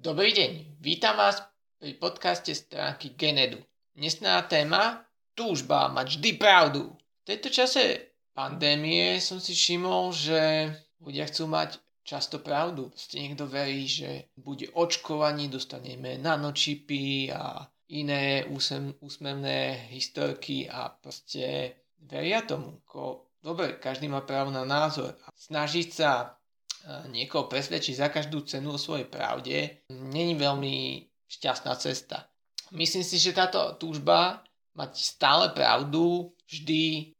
Dobrý deň, vítam vás pri podcaste stránky Genedu. Dnesná téma túžba mať vždy pravdu. V tejto čase pandémie som si všimol, že ľudia chcú mať často pravdu. Proste niekto verí, že bude očkovaní, dostaneme nanočipy a iné úsem, úsmevné historky a proste veria tomu. Ko, dobre, každý má právo na názor. Snažiť sa niekoho presvedčiť za každú cenu o svojej pravde, není veľmi šťastná cesta. Myslím si, že táto túžba mať stále pravdu, vždy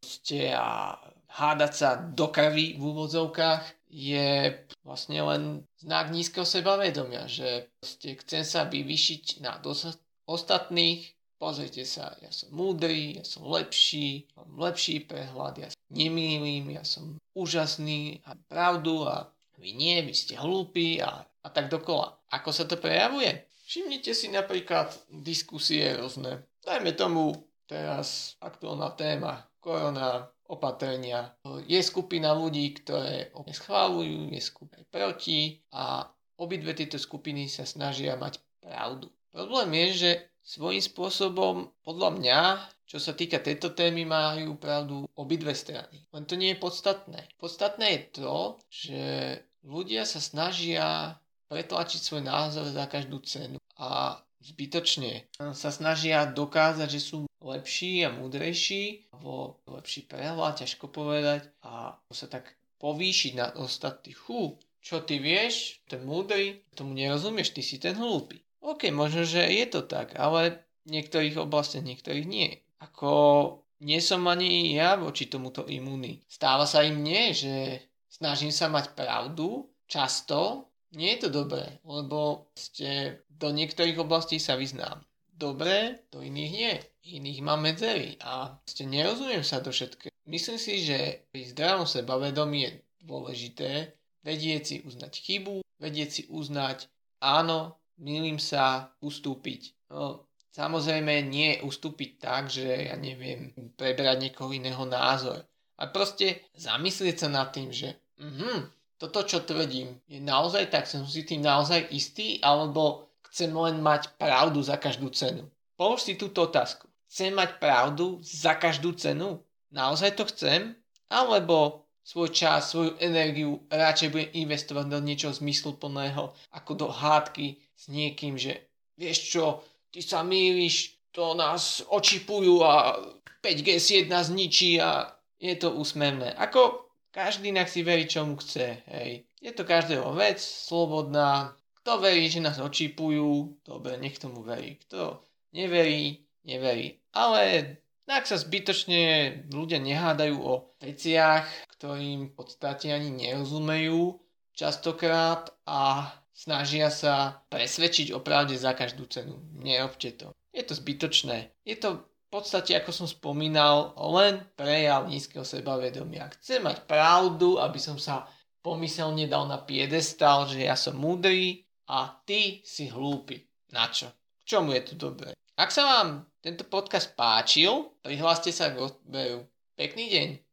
a hádať sa do krvi v úvodzovkách je vlastne len znak nízkeho sebavedomia, že chcem sa vyvyšiť na dos- ostatných, pozrite sa, ja som múdry, ja som lepší, mám lepší prehľad, ja nemýlim, ja som úžasný a pravdu a vy nie, vy ste hlúpi a, a tak dokola. Ako sa to prejavuje? Všimnite si napríklad diskusie rôzne. Dajme tomu teraz aktuálna téma korona, opatrenia. Je skupina ľudí, ktoré schválujú, je skupina proti a obidve tieto skupiny sa snažia mať pravdu. Problém je, že svojím spôsobom, podľa mňa, čo sa týka tejto témy, majú pravdu obidve strany. Len to nie je podstatné. Podstatné je to, že Ľudia sa snažia pretlačiť svoj názor za každú cenu a zbytočne sa snažia dokázať, že sú lepší a múdrejší, alebo lepší prehľad, ťažko povedať a sa tak povýšiť na ostatných. Hú, čo ty vieš, ten múdry, tomu nerozumieš, ty si ten hlúpy. OK, možno, že je to tak, ale v niektorých oblastiach, niektorých nie. Ako nie som ani ja voči tomuto imúny. Stáva sa im nie, že snažím sa mať pravdu často, nie je to dobré, lebo ste do niektorých oblastí sa vyznám. Dobre, do iných nie. Iných mám medzery a ste nerozumiem sa do všetkého. Myslím si, že pri zdravom sebavedomí je dôležité vedieť si uznať chybu, vedieť si uznať áno, milím sa, ustúpiť. No, samozrejme nie ustúpiť tak, že ja neviem, prebrať niekoho iného názor. A proste zamyslieť sa nad tým, že mhm, toto, čo tvrdím, je naozaj tak, som si tým naozaj istý, alebo chcem len mať pravdu za každú cenu. Polož si túto otázku. Chcem mať pravdu za každú cenu? Naozaj to chcem? Alebo svoj čas, svoju energiu radšej budem investovať do niečoho zmysluplného, ako do hádky s niekým, že vieš čo, ty sa mýliš, to nás očipujú a 5G sieť nás ničí a je to úsmevné. Ako každý nech si verí, čo mu chce, hej. Je to každého vec, slobodná. Kto verí, že nás očipujú, dobre, nech tomu verí. Kto neverí, neverí. Ale ak sa zbytočne ľudia nehádajú o veciach, ktorým v podstate ani nerozumejú častokrát a snažia sa presvedčiť o pravde za každú cenu. Nerobte to. Je to zbytočné. Je to v podstate, ako som spomínal, len prejav nízkeho sebavedomia. Chcem mať pravdu, aby som sa pomyselne dal na piedestal, že ja som múdry a ty si hlúpy. Na čo? K čomu je to dobré? Ak sa vám tento podcast páčil, prihláste sa k odberu. Pekný deň.